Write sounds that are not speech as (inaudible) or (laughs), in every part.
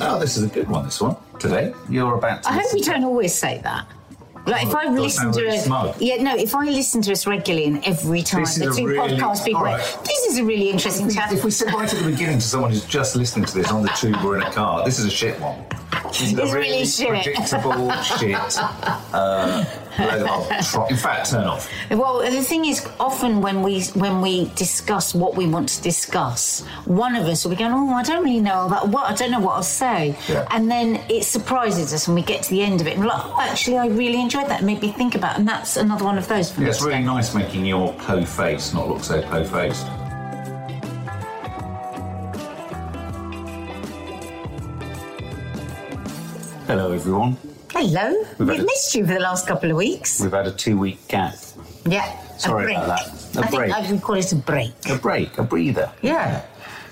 Oh, this is a good one, this one. Today, you're about to. I hope listen we don't always say that. Like if I does listen sound to really us, smug. yeah, no, if I listen to us regularly and every time This is the a two really- podcast people, all right. this is a really interesting chat. if we said right at the beginning to someone who's just listening to this on the tube or in a car, this is a shit one. This is It's a really shit. predictable (laughs) shit. Uh, load of tro- in fact, turn off. Well, the thing is, often when we when we discuss what we want to discuss, one of us will be going, "Oh, I don't really know about what. I don't know what I'll say," Yeah. and then it surprises us when we get to the end of it, and we're like, "Oh, actually, I really enjoyed that. It made me think about." It. And that's another one of those. For Yeah, me it's really nice making your po face not look so po faced. Hello, everyone. Hello, We've we've had a- missed you for the last couple of weeks. We've had a two week gap. Yeah, Sorry a break. about that. A I break. think I would call it a break. A break, a breather. Yeah.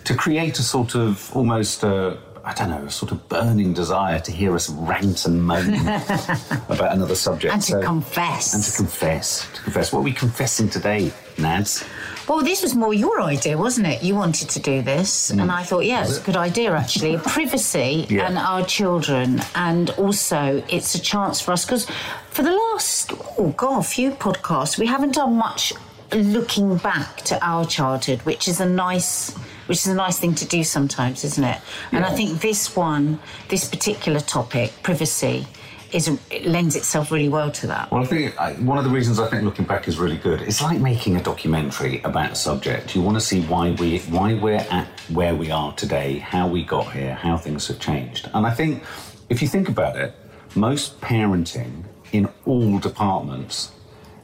To create a sort of almost, uh, I don't know, a sort of burning desire to hear us rant and moan (laughs) about another subject. And to So- confess. And to confess. To confess. What are we confessing today, Nads? Well, this was more your idea, wasn't it? You wanted to do this, mm. and I thought, yeah, it's a good idea actually. (laughs) Privacy Yeah. and our children, and also it's a chance for us because for the last, oh god, a few podcasts, we haven't done much looking back to our childhood, which is a nice. Which is a nice thing to do sometimes, isn't it? And I think this one, this particular topic, privacy, is it lends itself really well to that. Well, I think I, one of the reasons I think looking back is really good. It's like making a documentary about a subject. You want to see why we why we're at where we are today, how we got here, how things have changed. And I think if you think about it, most parenting in all departments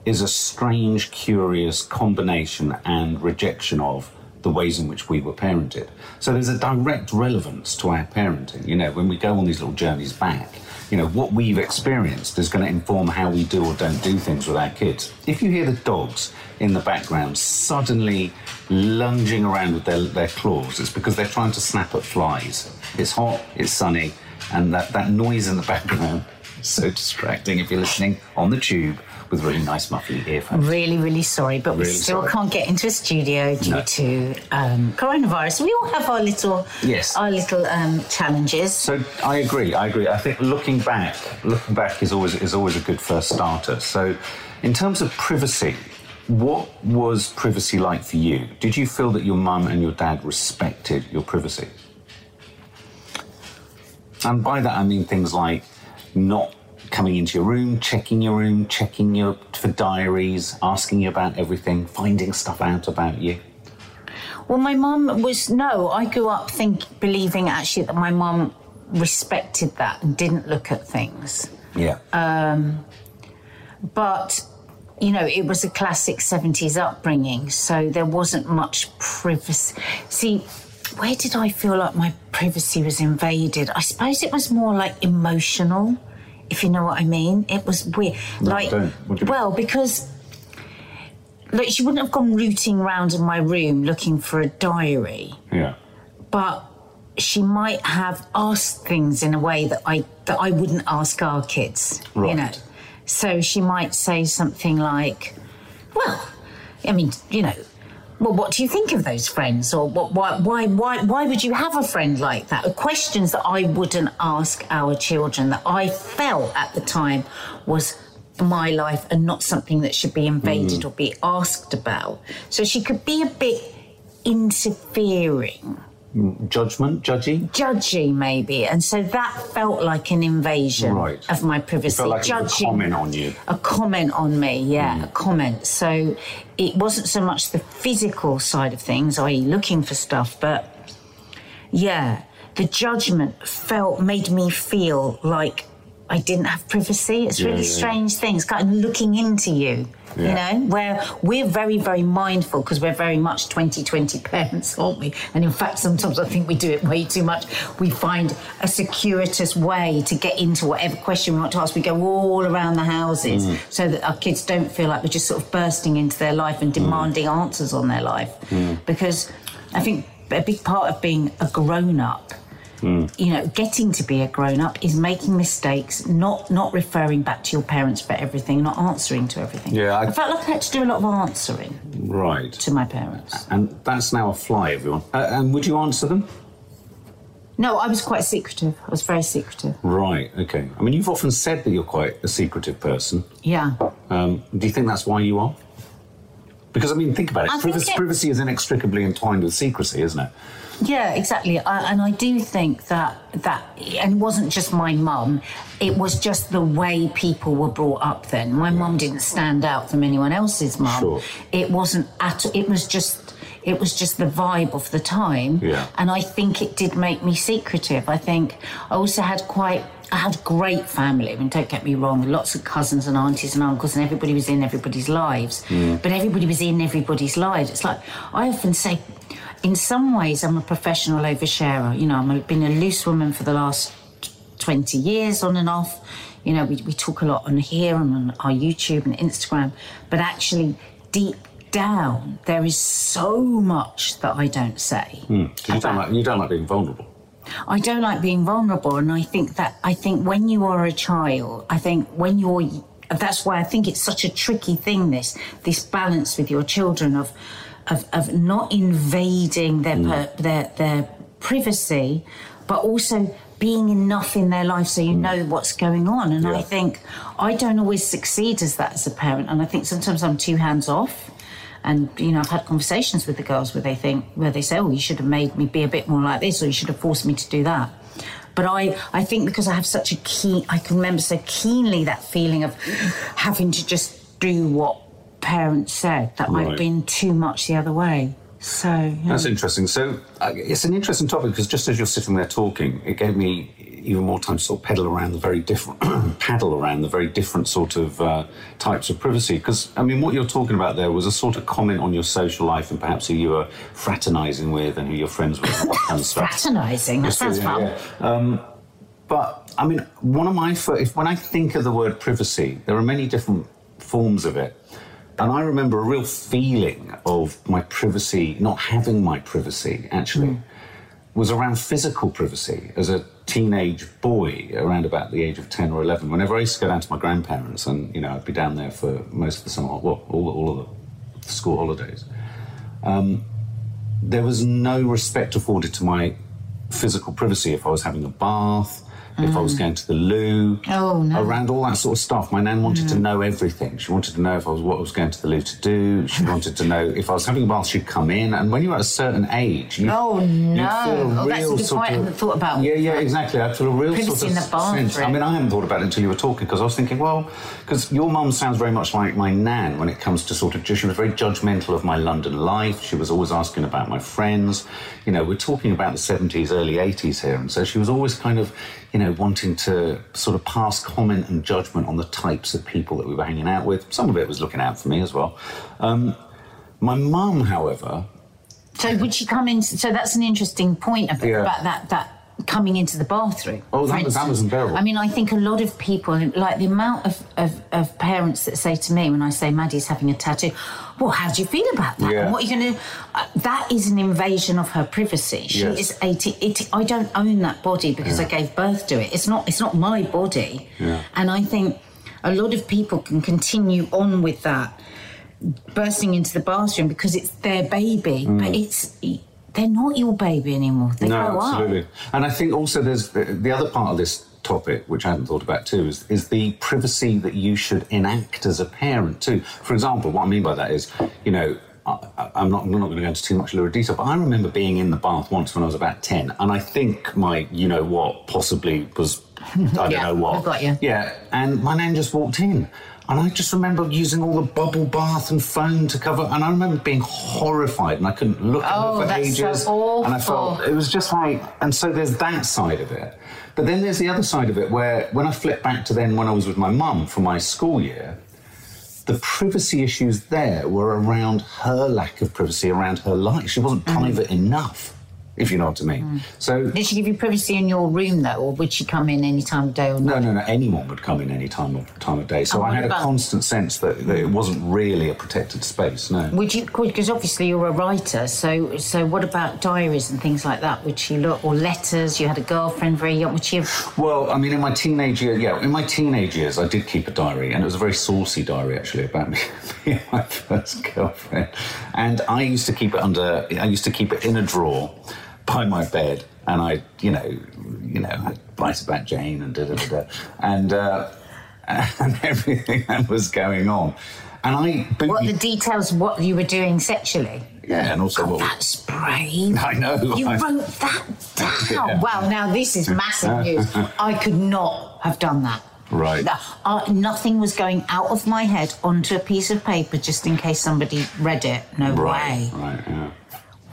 is a strange, curious combination and rejection of the ways in which we were parented. So there's a direct relevance to our parenting. You know, when we go on these little journeys back, you know, what we've experienced is going to inform how we do or don't do things with our kids. If you hear the dogs in the background suddenly lunging around with their, their claws, it's because they're trying to snap at flies. It's hot, it's sunny, and that, that noise in the (laughs) background is so distracting if you're listening on the tube with really nice muffly earphones. Really, really sorry, but we still sorry. can't get into a studio due No. to um, coronavirus. We all have our little, Yes. our little um, challenges. So I agree. I agree. I think looking back, looking back is always is always a good first starter. So, in terms of privacy, what was privacy like for you? Did you feel that your mum and your dad respected your privacy? And by that I mean things like not coming into your room, checking your room, checking your for diaries, asking you about everything, finding stuff out about you. Well, my mum was no. I grew up think believing actually that my mum respected that and didn't look at things. Yeah. Um, But you know, it was a classic seventies upbringing, so there wasn't much privacy. See, where did I feel like my privacy was invaded? I suppose it was more like emotional, if you know what I mean. It was weird. like, don't. What mean? well, because like she wouldn't have gone rooting around in my room looking for a diary yeah. but she might have asked things in a way that I that I wouldn't ask our kids. Right. You know. So she might say something like, Well, I mean, you know, well, what do you think of those friends? Or what, why, why, why, why would you have a friend like that? Questions that I wouldn't ask our children that I felt at the time was my life and not something that should be invaded mm. or be asked about. So she could be a bit interfering Judgment, judgy. judgy maybe and so that felt like an invasion Right. of my privacy Felt like it was a comment on you. a comment on me yeah hmm. a comment so it wasn't so much the physical side of things i.e looking for stuff but yeah the judgment felt made me feel like I didn't have privacy. It's Yeah, really yeah. strange things, kind of looking into you. Yeah. You know, where we're very, very mindful because we're very much 2020 (laughs) parents, aren't we? And in fact, sometimes I think we do it way too much. We find a circuitous way to get into whatever question we want to ask. We go all around the houses Mm. so that our kids don't feel like we're just sort of bursting into their life and demanding answers on their life. Because I think a big part of being a grown up you know, getting to be a grown up is making mistakes, not not referring back to your parents for everything, not answering to everything. Yeah, I- I, felt like I had to do a lot of answering Right. to my parents. And that's now a fly, everyone. Uh, and would you answer them? No, I was quite secretive. I was very secretive. Right. Okay. I mean, you've often said that you're quite a secretive person. Yeah. Um, do you think that's why you are? Because I mean, think about it. I think Privacy, it- privacy is inextricably entwined with secrecy, isn't it? Yeah, exactly. I, and I do think that that, and it wasn't just my mum. It was just the way people were brought up. Then my mum didn't stand out from anyone else's mum. Sure. It wasn't at. It was just. It was just the vibe of the time. Yeah. And I think it did make me secretive. I think I also had quite. I had great family. I mean, don't get me wrong. Lots of cousins and aunties and uncles, and everybody was in everybody's lives. Mm. But everybody was in everybody's lives. It's like I often say, in some ways, I'm a professional oversharer. You know, I've been a loose woman for the last 20 years on and off. You know, we, we talk a lot on here and on our YouTube and Instagram, but actually, deep down, there is so much that I don't say. Hmm, 'Cause you don't like you don't like being vulnerable. I don't like being vulnerable, and I think that I think when you are a child, I think when you're that's why I think it's such a tricky thing. This this balance with your children of of, of not invading their mm. per, their their privacy, but also being enough in their life so you mm. know what's going on. And Yeah. I think I don't always succeed as that as a parent, and I think sometimes I'm too hands off. And you know, I've had conversations with the girls where they think, where they say, "Oh, you should have made me be a bit more like this, or you should have forced me to do that." But I, I think because I have such a keen, I can remember so keenly that feeling of having to just do what parents said. That might Right. have been too much the other way. So yeah. That's interesting. So uh, it's an interesting topic because just as you're sitting there talking, it gave me even more time to sort of pedal around the very different, (clears throat) paddle around the very different sort of uh, types of privacy. Because I mean, what you're talking about there was a sort of comment on your social life and perhaps who you were fraternising with and who you're friends were. kind of fraternising. That sounds fun. yeah. Um, but I mean, one of my if when I think of the word privacy, there are many different forms of it. And I remember a real feeling of my privacy, not having my privacy actually, was around physical privacy as a teenage boy, around about the age of 10 or 11. Whenever I used to go down to my grandparents, and, you know, I'd be down there for most of the summer, well, all, all of the school holidays, um, there was no respect afforded to my physical privacy if I was having a bath, if I was mm. going to the loo, Oh, no. around all that sort of stuff. My nan wanted to mm. know everything. She wanted to know if I was what I was going to the loo to do. She (laughs) wanted to know if I was having a bath, she'd come in. And when you're at a certain age, you, Oh, no. Oh, that's a real good point I hadn't thought about. Yeah, yeah, exactly. I feel a real Privacy sort of in the sense. I mean, I hadn't thought about it until you were talking because I was thinking, well, because your mum sounds very much like my nan when it comes to sort of. She was very judgmental of my London life. She was always asking about my friends. You know, we're talking about the 70s, early 80s here, and so she was always kind of, you know, wanting to sort of pass comment and judgment on the types of people that we were hanging out with. Some of it was looking out for me as well. Um, my mum, however, So would she come in? So that's an interesting point about, Yeah. about that that coming into the bathroom. Oh, that was- that was unbearable. I mean, I think a lot of people, like the amount of, of, of parents that say to me when I say Maddie's having a tattoo, well, how do you feel about that? Yeah. What are you going to? Uh, that is an invasion of her privacy. She Yes. is eighty. It, I don't own that body because I gave birth to it. It's not. It's not my body. Yeah. And I think a lot of people can continue on with that bursting into the bathroom because it's their baby, but it's they're not your baby anymore. They no, grow up. absolutely. And I think also there's the, the other part of this topic, which I hadn't thought about too, is, is the privacy that you should enact as a parent too. For example, what I mean by that is, you know, I, I'm not, I'm not going to go into too much lurid detail, but I remember being in the bath once when I was about 10, and I think my, you know what, possibly was, I don't Yeah, know what. I got you. Yeah, and my nan just walked in. And I just remember using all the bubble bath and foam to cover. And I remember being horrified, and I couldn't look at Oh, her for so ages. awful. And I felt it was just like. And so there's that side of it. But then there's the other side of it where when I flip back to then when I was with my mum for my school year, the privacy issues there were around her lack of privacy around her life. She wasn't Mm. private enough, if you know what I mean. Mm. So Did she give you privacy in your room though, or would she come in any time of day or night? no, no. No. Anyone would come in any time of time of day. So Oh, I had a constant sense that, that it wasn't really a protected space. No. Would you? Because obviously you're a writer. So, so what about diaries and things like that? Would she look or letters? You had a girlfriend very young. Would she have? Well, I mean, in my teenage years, yeah, in my teenage years, I did keep a diary, and it was a very saucy diary actually about (laughs) me, me and my first girlfriend. And I used to keep it under, I used to keep it in a drawer by my bed, and I, you know, you know, I'd write about Jane and da da da da, and uh, (laughs) and everything that was going on. And I, What the details? of What you were doing sexually? yeah, and also what. That's brave. I know. You I- wrote that down. Yeah. Well, now this is massive news. (laughs) I could not have done that. Right. No, uh, nothing was going out of my head onto a piece of paper just in case somebody read it. No Right, way. right, yeah.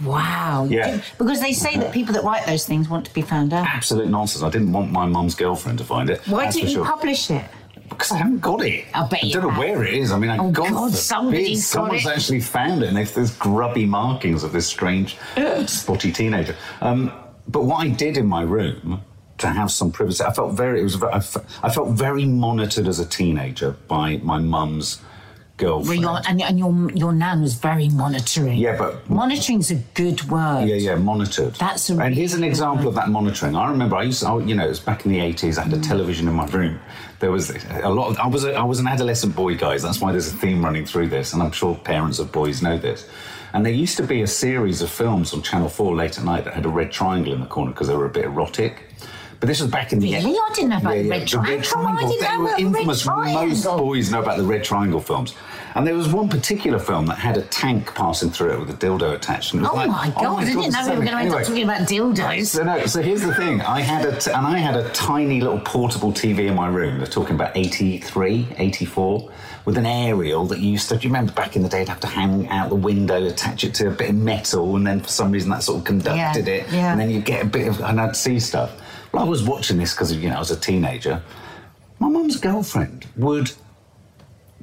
Wow. Yeah. Because they say that people that write those things want to be found out. Absolute nonsense. I didn't want my mum's girlfriend to find it. Why that's didn't for you sure. publish it? Because I haven't got it. I bet you don't know have. where it is. I mean, I Oh, God, God, forbid somebody's got someone's it. actually found it, and there's, there's grubby markings of this strange, spotty teenager. Um, but what I did in my room to have some privacy, I felt very. It was. I felt very monitored as a teenager by my mum's girlfriend. and, and your your nan was very monitoring. Yeah, but- monitoring's a good word. Yeah, yeah, monitored. That's a and here's an example one. of that monitoring. I remember I used, to, I, you know, it was back in the '80s. I had a mm. television in my room. There was a lot. Of, I was a, I was an adolescent boy, guys. That's why there's a theme running through this, and I'm sure parents of boys know this. And there used to be a series of films on Channel Four late at night that had a red triangle in the corner because they were a bit erotic. But this was back in the Really? I didn't know about the red The red triangle. I triangle. didn't They know were about the red infamous. Most boys know about the red triangle films. And there was one particular film that had a tank passing through it with a dildo attached. And it was Oh like, my oh, god! I didn't know we were going to end Anyway, up talking about dildos. so no, so here's the thing. I had a t- and I had a tiny little portable TV in my room. They're talking about 83, 84, with an aerial that you used to. Do you remember back in the day? You'd have to hang out the window, attach it to a bit of metal, and then for some reason that sort of conducted Yeah, it, yeah. and then you'd get a bit of and I'd see stuff. Well, I was watching this because you know I was a teenager. My mum's girlfriend would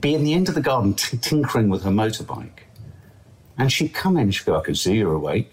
be in the end of the garden t- tinkering with her motorbike, and she'd come in. and She'd go, "I can see you're awake."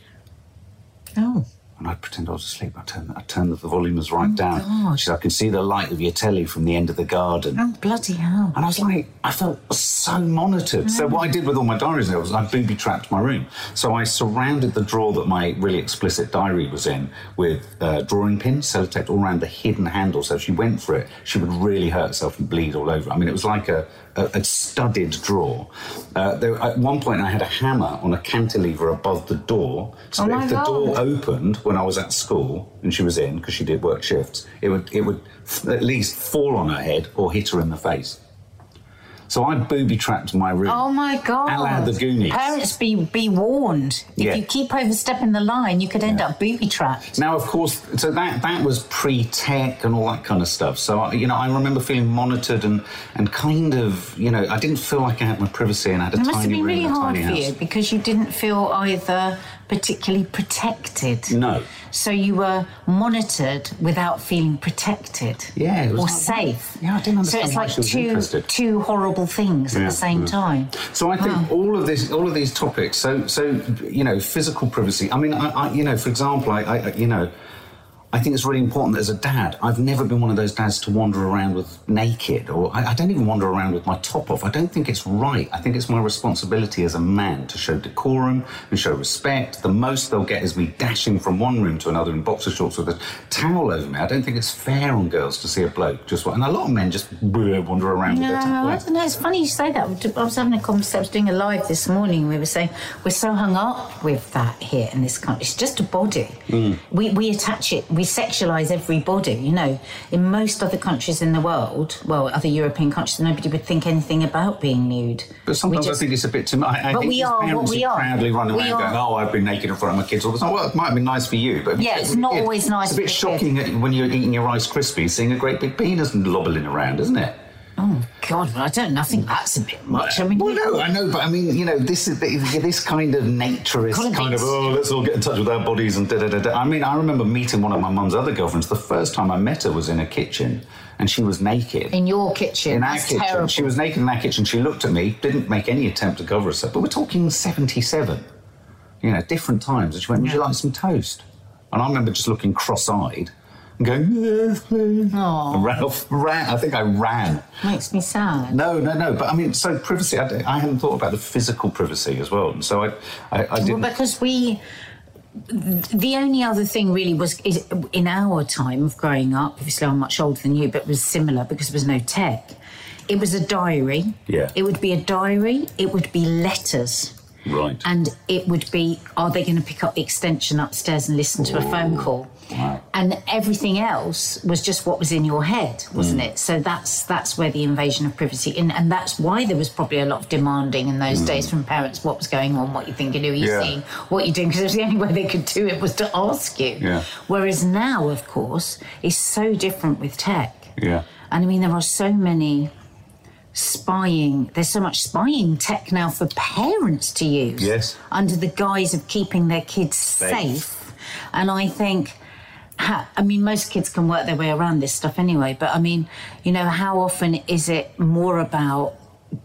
Oh, And I'd pretend I was asleep. I'd turn, I'd turn the volume as right down. God. She said, I can see the light of your telly from the end of the garden. oh bloody hell! And I was like, I felt so monitored. So what I did with all my diaries there was I booby trapped my room. So I surrounded the drawer that my really explicit diary was in with uh, drawing pins, sellotaped all around the hidden handle. So if she went for it, she would really hurt herself and bleed all over. I mean, it was like a, a, a studded drawer. Uh, there, at one point, I had a hammer on a cantilever above the door. So Oh that if the door opened when I was at school and she was in because she did work shifts, it would it would f- at least fall on her head or hit her in the face. So I booby trapped my room. Oh my god! A la the Goonies. Parents, be be warned. If Yeah. you keep overstepping the line, you could end up booby trapped. Now, of course, so that that was pre-tech and all that kind of stuff. So I- you know, I remember feeling monitored and and kind of you know, I didn't feel like I had my privacy and I had a It must have been really hard for house. you because you didn't feel either particularly protected. No. So you were monitored without feeling protected. Yeah, or like- safe. Yeah, I didn't understand So it's like two interested. two horrible things at Yeah, the same yeah. time. So I think ah. all of this, all of these topics. So, so you know, physical privacy. I mean, I, I you know, for example, I, I, you know, I think it's really important that as a dad, I've never been one of those dads to wander around with naked, or I, I don't even wander around with my top off. I don't think it's right. I think it's my responsibility as a man to show decorum and show respect. The most they'll get is me dashing from one room to another in boxer shorts with a towel over me. I don't think it's fair on girls to see a bloke just, and a lot of men just wander around with their No. I don't know. It's funny you say that. I was having a conversation. I was doing a live this morning. We were saying we're so hung up with that here in this country. It's just a body. Mm. We we attach it. We sexualize every body. You know, in most other countries in the world, well, other European countries, nobody would think anything about being nude. But sometimes We I think it's a bit too much. I, But we are what we are. proudly run We around going, "Oh, I've been naked in front of my kids all the time." Well, it might have been nice for you, but Yeah, it's not always nice It's a bit shocking when you're eating your Rice Krispies, seeing a great big penis lobbling around, isn't it? Oh God, well, I don't. think that's a bit much. I mean, Well, no, I know, but I mean, you know, this is this kind of naturist be- kind of oh, let's all get in touch with our bodies and da da da da. I mean, I remember meeting one of my mum's other girlfriends. The first time I met her was in a kitchen, and she was naked. in your kitchen, in our kitchen, terrible. she was naked in our kitchen. She looked at me, didn't make any attempt to cover herself. But we're talking seventy-seven, you know, different times. And she went, "Would you like some toast?" And I remember just looking cross-eyed and going, "Yes, please." And ran off. Ran. I think I ran. Makes me sad. No, no, no. But I mean, so privacy. I, I hadn't thought about the physical privacy as well. And so I, I, I didn't. because we, the only other thing really was in our time of growing up. Obviously, I'm much older than you, but it was similar because there was no tech. It was a diary. Yeah. It would be a diary. It would be letters. right. And it would be, are they going to pick up the extension upstairs and listen to a phone call? Wow. And everything else was just what was in your head, wasn't Mm. it? So that's that's where the invasion of privacy, and, and that's why there was probably a lot of demanding in those days from parents. What was going on? What you thinking? Who are you Mm. Yeah. seeing? What you're doing? Because it was the only way they could do it was to ask you. Yeah. Whereas now, of course, is so different with tech. Yeah. And I mean, there are so many spying. There's so much spying tech now for parents to use. Yes. Under the guise of keeping their kids safe. And I think, ha- I mean, most kids can work their way around this stuff anyway. But I mean, you know, how often is it more about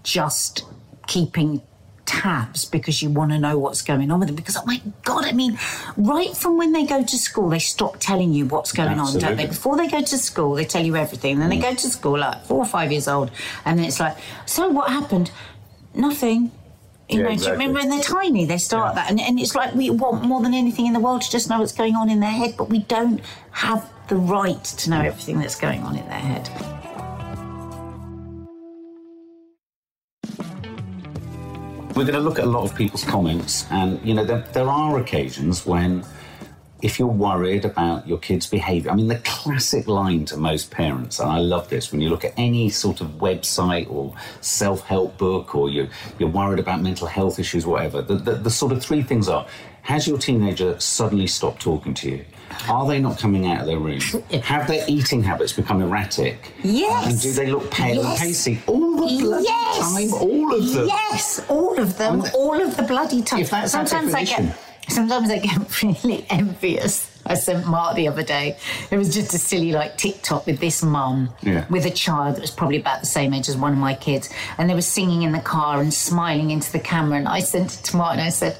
just keeping tabs because you want to know what's going on with them? Because, oh my God, I mean, right from when they go to school, they stop telling you what's going on, don't they? Before they go to school, they tell you everything. Then they mm. go to school like four or five years old, and then it's like, so what happened? Nothing. You Yeah, know, do you remember when they're tiny, they start Yeah. that, and, and it's like we want more than anything in the world to just know what's going on in their head, but we don't have the right to know everything that's going on in their head. We're going to look at a lot of people's comments, and you know, there, there are occasions when, if you're worried about your kid's behaviour, I mean, the classic line to most parents, and I love this, when you look at any sort of website or self-help book, or you, you're worried about mental health issues, whatever, the, the, the sort of three things are: Has your teenager suddenly stopped talking to you? Are they not coming out of their room? (laughs) Have their eating habits become erratic? Yes. And do they look pale and Yes. pasty all the bloody Yes. time? All of them. Yes, all of them, And all of the bloody time. If that's sometimes I definition. get, sometimes I get (laughs) really envious. I sent Mark the other day. It was just a silly like TikTok with this mum Yeah. with a child that was probably about the same age as one of my kids, and they were singing in the car and smiling into the camera. And I sent it to Mark and I said,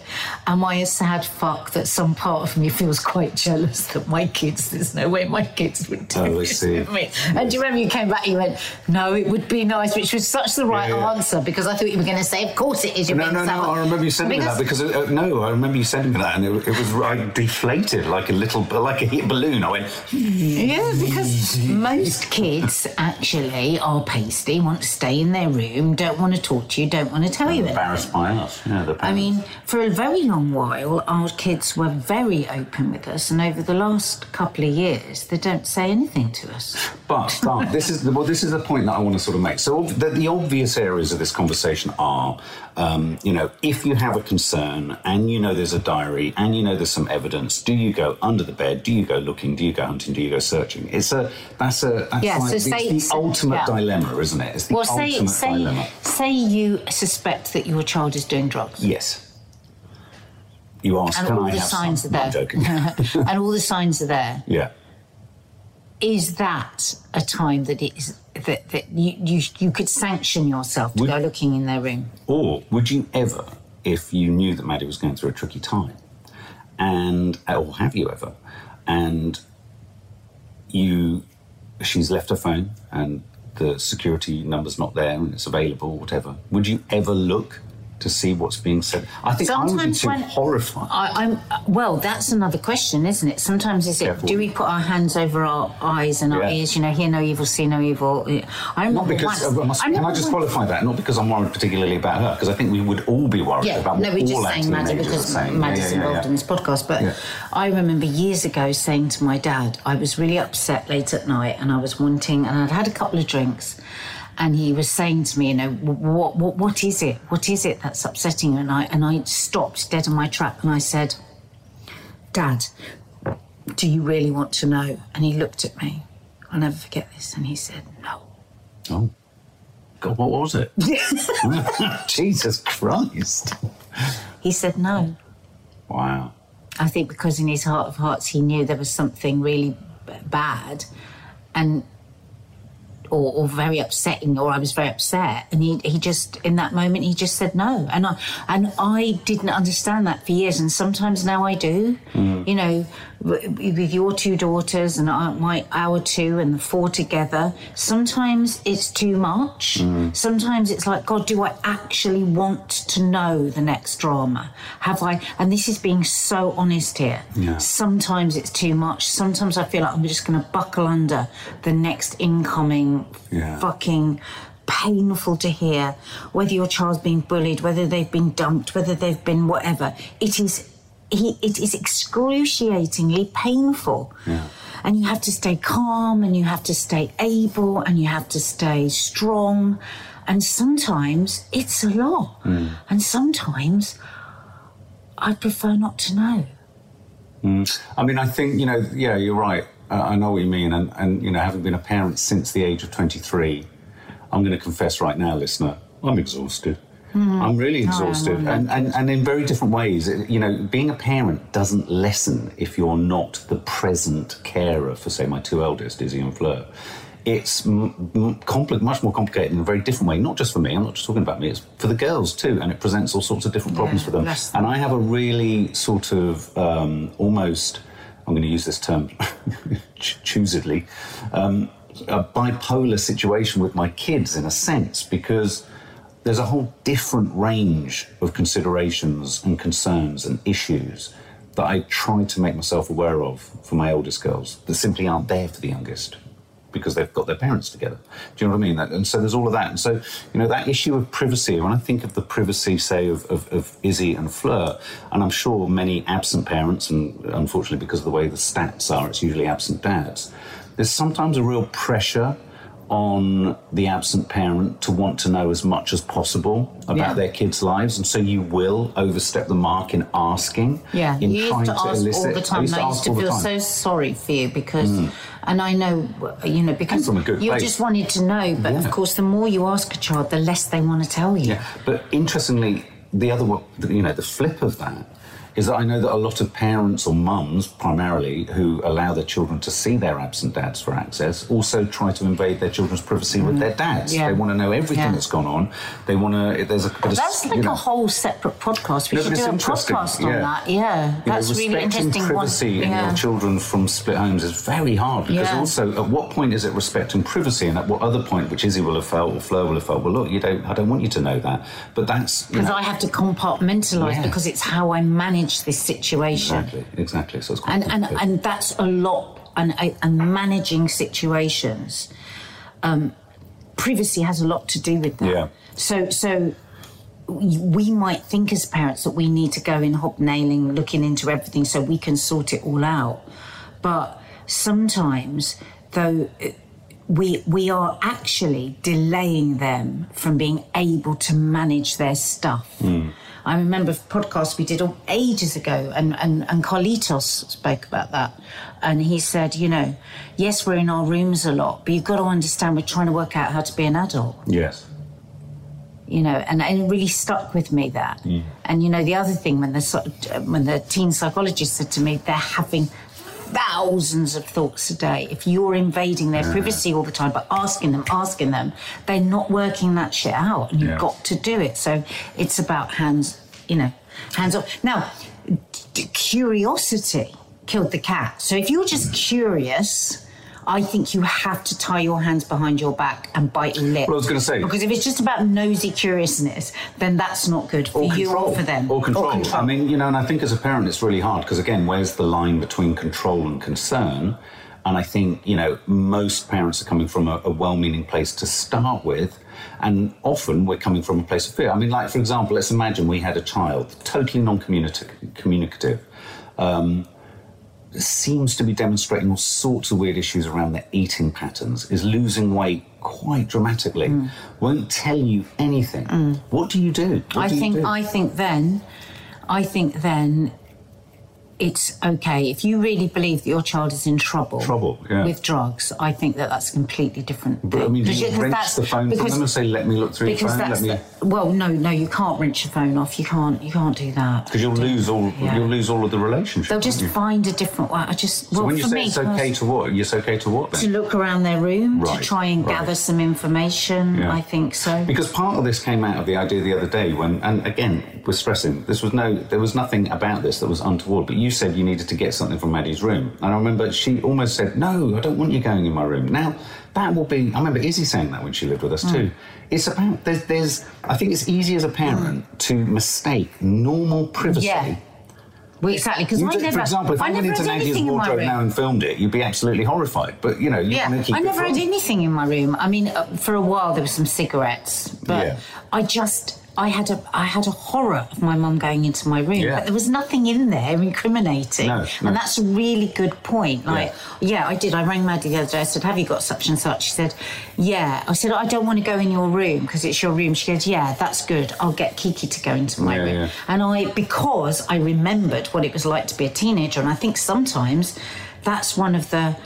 "Am I a sad fuck that some part of me feels quite jealous that my kids? There's no way my kids would do Oh, I this see. with me." And do you remember you came back? And you went, "No, it would be nice," which was such the right Yeah, yeah. answer because I thought you were going to say, "Of course it is." You're No, no, no. I remember you sending me that because uh, no, I remember you sending me that, and it, it was I deflated like a little, like a hit balloon. I went, Yeah, because most kids actually are pasty, want to stay in their room, don't want to talk to you, don't want to tell you anything. embarrassed by us. Yeah, the I mean, for a very long while, our kids were very open with us, and over the last couple of years, they don't say anything to us. But, but (laughs) this is the, well, this is the point that I want to sort of make. So the, the obvious areas of this conversation are, um, you know, if you have a concern and you know there's a diary and you know there's some evidence, do you go under the bed? Do you go looking? Do you go hunting? Do you go searching? It's a that's a that's Yeah, like, so it's say- the ultimate yeah. dilemma, isn't it? It's the Well, say ultimate say dilemma. say you suspect that your child is doing drugs. Yes. You ask, And can all I the signs some? are there. joking. (laughs) and all the signs are there. yeah. Is that a time that it is that, that you, you you could sanction yourself to Would- go looking in their room? Or would you ever, if you knew that Maddie was going through a tricky time, and or have you ever, and you, she's left her phone and the security number's not there and it's available, whatever. Would you ever look to see what's being said? I think I would be Sometimes too when- horrified. I, I'm well. That's another question, isn't it? Sometimes is it? Careful. Do we put our hands over our eyes and our Yeah. ears? You know, hear no evil, see no evil. I remember Not because once, uh, must- I can I just qualify that? Not because I'm worried particularly about her, because I think we would all be worried Yeah, about no, we're just saying Maddie because. Maddie's Yeah, involved in this podcast. But. I remember years ago saying to my dad, I was really upset late at night and I was wanting, and I'd had a couple of drinks. And he was saying to me, you know, what, what, what is it? What is it that's upsetting you? And I, and I stopped dead in my track and I said, Dad, do you really want to know? And he looked at me. I'll never forget this. And he said, No. Oh, God, what was it? (laughs) (laughs) Jesus Christ. He said no. Wow. I think because in his heart of hearts he knew there was something really b- bad, and or, or very upsetting, or I was very upset, and he he just in that moment he just said no, and I and I didn't understand that for years, and sometimes now I do. Mm. You know, with your two daughters and I, my our two and the four together, sometimes it's too much. Mm. Sometimes it's like, God, do I actually want to know the next drama? Have I? And this is being so honest here. Yeah. Sometimes it's too much. Sometimes I feel like I'm just going to buckle under the next incoming Yeah. fucking painful to hear whether your child's being bullied whether they've been dumped whether they've been whatever it is he, it is excruciatingly painful Yeah. and you have to stay calm and you have to stay able and you have to stay strong and sometimes it's a lot and sometimes i prefer not to know I mean, I think, you know, yeah, you're right. Uh, I know what you mean. And, and, you know, having been a parent since the age of 23, I'm going to confess right now, listener, I'm exhausted. I'm really exhausted. and, and, and in very different ways. You know, being a parent doesn't lessen if you're not the present carer for, say, my two eldest, Izzy and Fleur. It's m- m- compli- much more complicated in a very different way, not just for me, I'm not just talking about me, it's for the girls too, and it presents all sorts of different problems Yeah, for them. them. And I have a really sort of um, almost, I'm going to use this term (laughs) ch- choosedly, um, a bipolar situation with my kids in a sense because there's a whole different range of considerations and concerns and issues that I try to make myself aware of for my oldest girls that simply aren't there for the youngest because they've got their parents together. Do you know what I mean? And so there's all of that. And so, you know, that issue of privacy, when I think of the privacy, say, of, of, of Izzy and Fleur, and I'm sure many absent parents, and unfortunately because of the way the stats are, it's usually absent dads, there's sometimes a real pressure on the absent parent to want to know as much as possible about Yeah. their kids' lives, and so you will overstep the mark in asking, Yeah, in you used trying to ask elicit. all the I time. used to I used to feel so Mm. sorry for you because, and I know, you know, because from a good you place. just wanted to know. But Yeah. of course, the more you ask a child, the less they want to tell you. Yeah, but interestingly, the other, one- you know, the flip of that is that I know that a lot of parents or mums, primarily, who allow their children to see their absent dads for access, also try to invade their children's privacy with mm. their dads. Yeah. They want to know everything Yeah. that's gone on. They want to. There's a. That's like a whole separate podcast. We No, should do a podcast on yeah. that. Yeah, you know, that's really respecting interesting. privacy One, in your children from split homes is very hard because also at what point is it respecting privacy and at what other point, which Izzy will have felt or Fleur will have felt, well, look, you don't, I don't want you to know that. But that's Because I have to compartmentalize because it's how I manage this situation. exactly, exactly. So it's quite and and and that's a lot and and managing situations um privacy has a lot to do with that Yeah. so so we might think as parents that we need to go in hobnailing looking into everything so we can sort it all out but sometimes though we we are actually delaying them from being able to manage their stuff. I remember a podcast we did ages ago, and, and, and Carlitos spoke about that. And he said, you know, yes, we're in our rooms a lot, but you've got to understand we're trying to work out how to be an adult yes. you know, and, and it really stuck with me that. Mm. And you know, the other thing when the when the teen psychologist said to me, they're having thousands of thoughts a day. If you're invading their privacy all the time, but asking them, asking them, they're not working that shit out, and you've Yeah. got to do it. So it's about hands, you know, hands off. Now, d- curiosity killed the cat. So if you're just curious. I think you have to tie your hands behind your back and bite your lip. Well, I was gonna say- because if it's just about nosy curiousness, then that's not good for you or for them. Or control. I mean, you know, and I think as a parent, it's really hard because, again, where's the line between control and concern? And I think, you know, most parents are coming from a, a well meaning place to start with. And often we're coming from a place of fear. I mean, like, for example, let's imagine we had a child, totally non communicative. Um, seems to be demonstrating all sorts of weird issues around their eating patterns, is losing weight quite dramatically, Mm. won't tell you anything. What do you do? What I do think do? I think then I think then it's okay if you really believe that your child is in trouble. Trouble, yeah. With drugs, I think that that's completely different. But I mean, do you wrench that's- the phone from because- them and say, "Let me look through your phone"? Let me, the- well, no, no, you can't wrench your phone off. You can't, you can't do that. because you'll lose all. Yeah. You'll lose all of the relationship. They'll just you? find a different way. I just well So when you say me, it's okay to what, it's okay to what then? to look around their room Right, to try and right. gather some information. Yeah. I think so. Because part of this came out of the idea the other day when, and again, we're stressing this was no, there was nothing about this that was untoward. But you said you needed to get something from Maddie's room, and I remember she almost said, "No, I don't want you going in my room." Now that will be. I remember Izzy saying that when she lived with us too. It's about there's, there's. I think it's easy as a parent to mistake normal privacy. Yeah. Well, exactly, because You I never, for example, if I, I went into Nadia's in wardrobe now and filmed it, you'd be absolutely horrified. But you know, you Yeah, want to keep I never had anything in my room. I mean, uh, for a while there were some cigarettes, but Yeah. I just. I had a I had a horror of my mum going into my room, Yeah. but there was nothing in there incriminating, No, no. and that's a really good point. Like, yeah. I did. I rang Maddie the other day. I said, "Have you got such and such?" She said, "Yeah." I said, "I don't want to go in your room because it's your room." She goes, "Yeah, that's good. I'll get Kiki to go into my Yeah, room." yeah. And I, because I remembered what it was like to be a teenager, and I think sometimes that's one of the.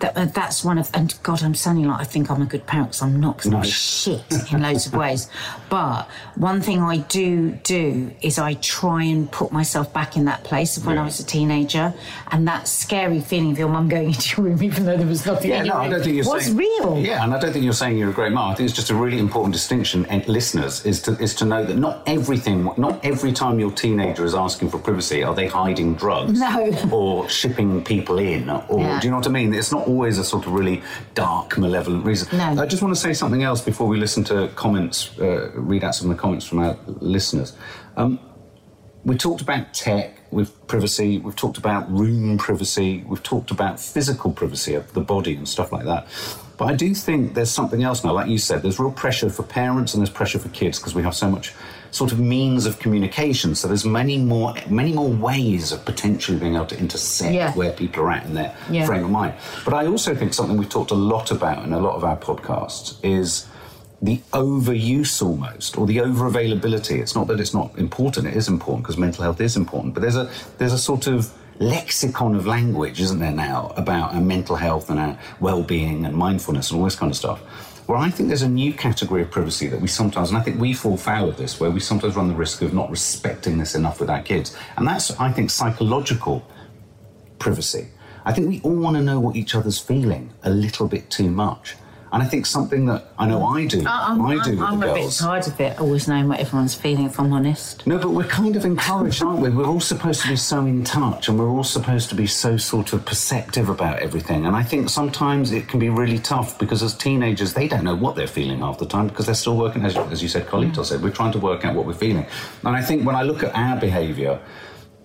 That, uh, that's one of, and God, I'm sounding like I think I'm a good parent because I'm not, because I'm No. shit in loads of ways. But one thing I do do is I try and put myself back in that place of when I was a teenager, and that scary feeling of your mum going (laughs) into your room, even though there was nothing Yeah, no, I don't think you're was saying real. Yeah, and I don't think you're saying you're a great mom. I think it's just a really important distinction, and listeners, is to is to know that not everything, not every time your teenager is asking for privacy, are they hiding drugs, No. or shipping people in, or Yeah. do you know what I mean? It's not always a sort of really dark, malevolent reason. No. I just want to say something else before we listen to comments, uh, read out some of the comments from our listeners. Um, we talked about tech with privacy, we've talked about room privacy, we've talked about physical privacy of the body and stuff like that. But I do think there's something else now, like you said, there's real pressure for parents and there's pressure for kids because we have so much sort of means of communication. So there's many more many more ways of potentially being able to intersect Yeah. where people are at in their Yeah. frame of mind. But I also think something we've talked a lot about in a lot of our podcasts is the overuse almost or the over availability it's not that it's not important it is important because mental health is important but there's a there's a sort of lexicon of language isn't there now about our mental health and our well-being and mindfulness and all this kind of stuff where I think there's a new category of privacy that we sometimes, and I think we fall foul of this, where we sometimes run the risk of not respecting this enough with our kids. And that's, I think, psychological privacy. I think we all want to know what each other's feeling a little bit too much. And I think something that I know I do, I'm, I do I'm, I'm a bit tired of it, always knowing what everyone's feeling, if I'm honest. No, but we're kind of encouraged, aren't we? We're all supposed to be so in touch and we're all supposed to be so sort of perceptive about everything. And I think sometimes it can be really tough because as teenagers, they don't know what they're feeling half the time because they're still working, as, as you said, Carlito mm. said, we're trying to work out what we're feeling. And I think when I look at our behaviour,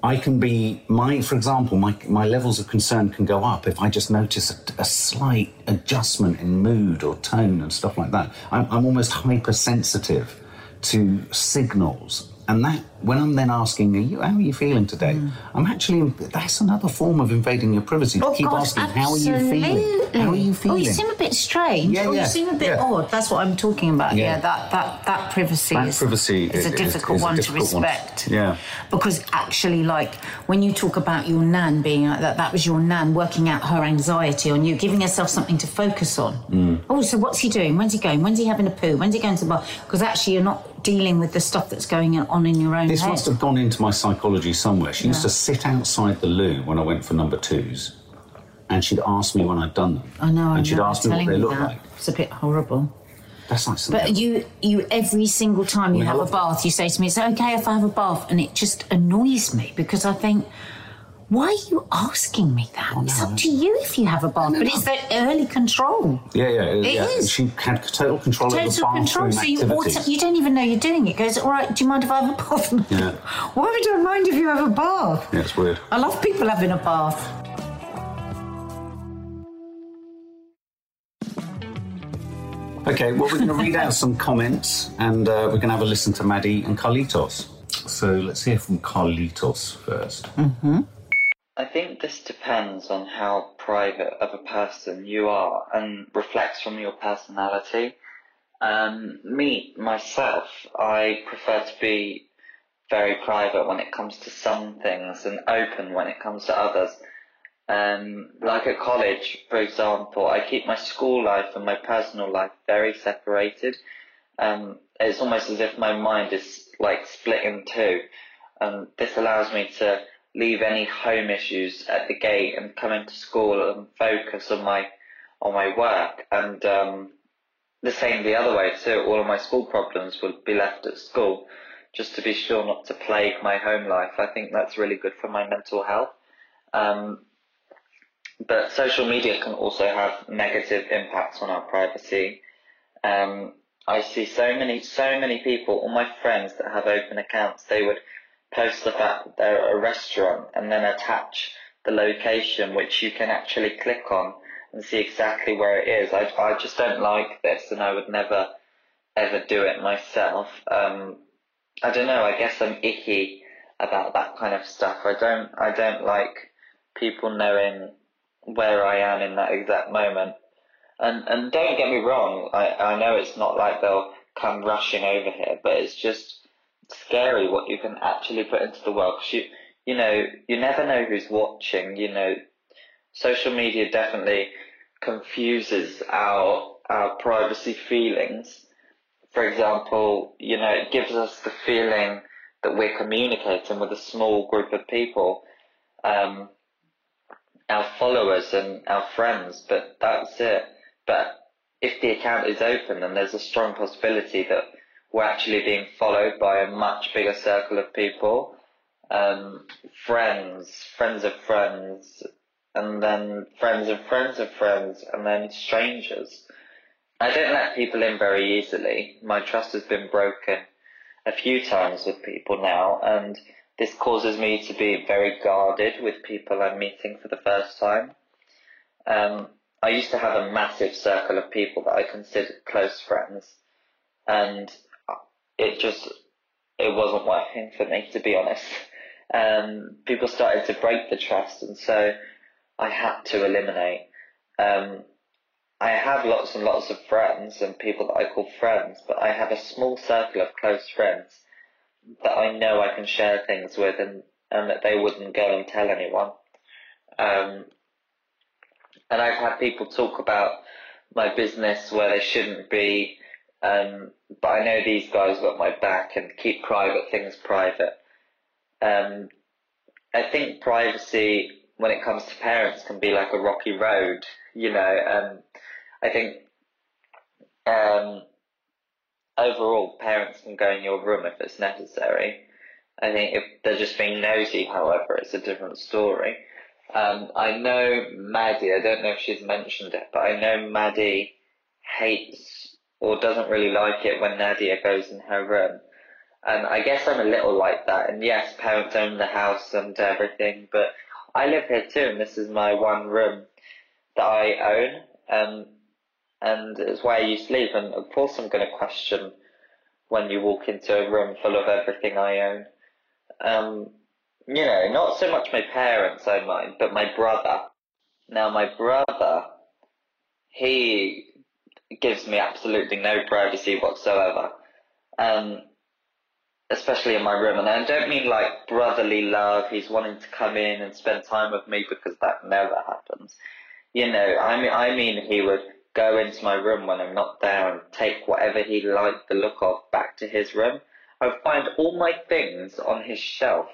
I can be my, for example, my my levels of concern can go up if I just notice a, a slight adjustment in mood or tone and stuff like that. I'm, I'm almost hypersensitive to signals, and that when I'm then asking, are you, how are you feeling today? I'm actually that's another form of invading your privacy. Oh, keep God, asking, how are you feeling? How are you feeling? Oh, you seem a bit strange. Yeah, oh, yeah, you seem a bit yeah. odd. That's what I'm talking about. Yeah. Yeah, that that that privacy That is privacy is, is- a is- difficult is a one difficult to one. respect. Yeah. Because actually, like when you talk about your nan being like that, that was your nan working out her anxiety on you, giving herself something to focus on. Mm. Oh, so what's he doing? When's he going? When's he having a poo? When's he going to the bar? Because actually, you're not dealing with the stuff that's going on in your own This head. must have gone into my psychology somewhere. She used to sit outside the loo when I went for number twos, and she'd ask me when I'd done them. I know. I And she'd know, ask me what they looked like. It's a bit horrible. That's like something. But you, you every single time you mean, I have a bath, you say to me, "It's okay if I have a bath?" And it just annoys me because I think, why are you asking me that? It's up to you if you have a bath, but it's that early control. yeah, yeah, It yeah. is. She had total control over Total bathroom control. So you, auto, you don't even know you're doing it. Goes, all right. Do you mind if I have a bath? Yeah. (laughs) Why would I mind if you have a bath? yeah, it's weird. I love people having a bath. Okay, well, we're going to read out some comments, and uh, we're going to have a listen to Maddie and Carlitos. So let's hear from Carlitos first. I think this depends on how private of a person you are and reflects from your personality. Um, me, myself, I prefer to be very private when it comes to some things and open when it comes to others. Um, like at college, for example, I keep my school life and my personal life very separated. Um, it's almost as if my mind is like split in two. And this allows me to leave any home issues at the gate and come into school and focus on my on my work. And um, the same the other way too. All of my school problems will be left at school, just to be sure not to plague my home life. I think that's really good for my mental health. Um, but social media can also have negative impacts on our privacy. Um, I see so many, so many people, all my friends that have open accounts, they would post the fact that they're a restaurant and then attach the location which you can actually click on and see exactly where it is. I, I just don't like this and I would never ever do it myself. Um, I don't know, I guess I'm icky about that kind of stuff. I don't, I don't like people knowing where I am in that exact moment. And and don't get me wrong, I, I know it's not like they'll come rushing over here, but it's just scary what you can actually put into the world. Cause you you know you never know who's watching. You know, social media definitely confuses our our privacy feelings. For example, you know, it gives us the feeling that we're communicating with a small group of people. Um, our followers and our friends, but that's it. But if the account is open, then there's a strong possibility that we're actually being followed by a much bigger circle of people. Um, friends, friends of friends, and then friends of friends of friends, and then strangers. I don't let people in very easily. My trust has been broken a few times with people now, and this causes me to be very guarded with people I'm meeting for the first time. Um, I used to have a massive circle of people that I considered close friends, and it just it wasn't working for me to be honest. Um, people started to break the trust, and so I had to eliminate. Um, I have lots and lots of friends and people that I call friends, but I have a small circle of close friends that I know I can share things with and, and that they wouldn't go and tell anyone. Um, and I've had people talk about my business where they shouldn't be, um, but I know these guys got my back and keep private things private. Um, I think privacy when it comes to parents can be like a rocky road, you know. Um, I think um, overall, parents can go in your room if it's necessary. I think if they're just being nosy, however, it's a different story. Um, I know Maddie, I don't know if she's mentioned it, but I know Maddie hates or doesn't really like it when Nadia goes in her room. And I guess I'm a little like that. And yes, parents own the house and everything, but I live here too, and this is my one room that I own. Um, and it's where you sleep. And of course, I'm going to question when you walk into a room full of everything I own. Um, you know, not so much my parents I mind, but my brother. Now, my brother, he gives me absolutely no privacy whatsoever. Um, especially in my room. And I don't mean like brotherly love, he's wanting to come in and spend time with me because that never happens. You know, I mean, I mean he would go into my room when I'm not there and take whatever he liked the look of back to his room. I would find all my things on his shelf,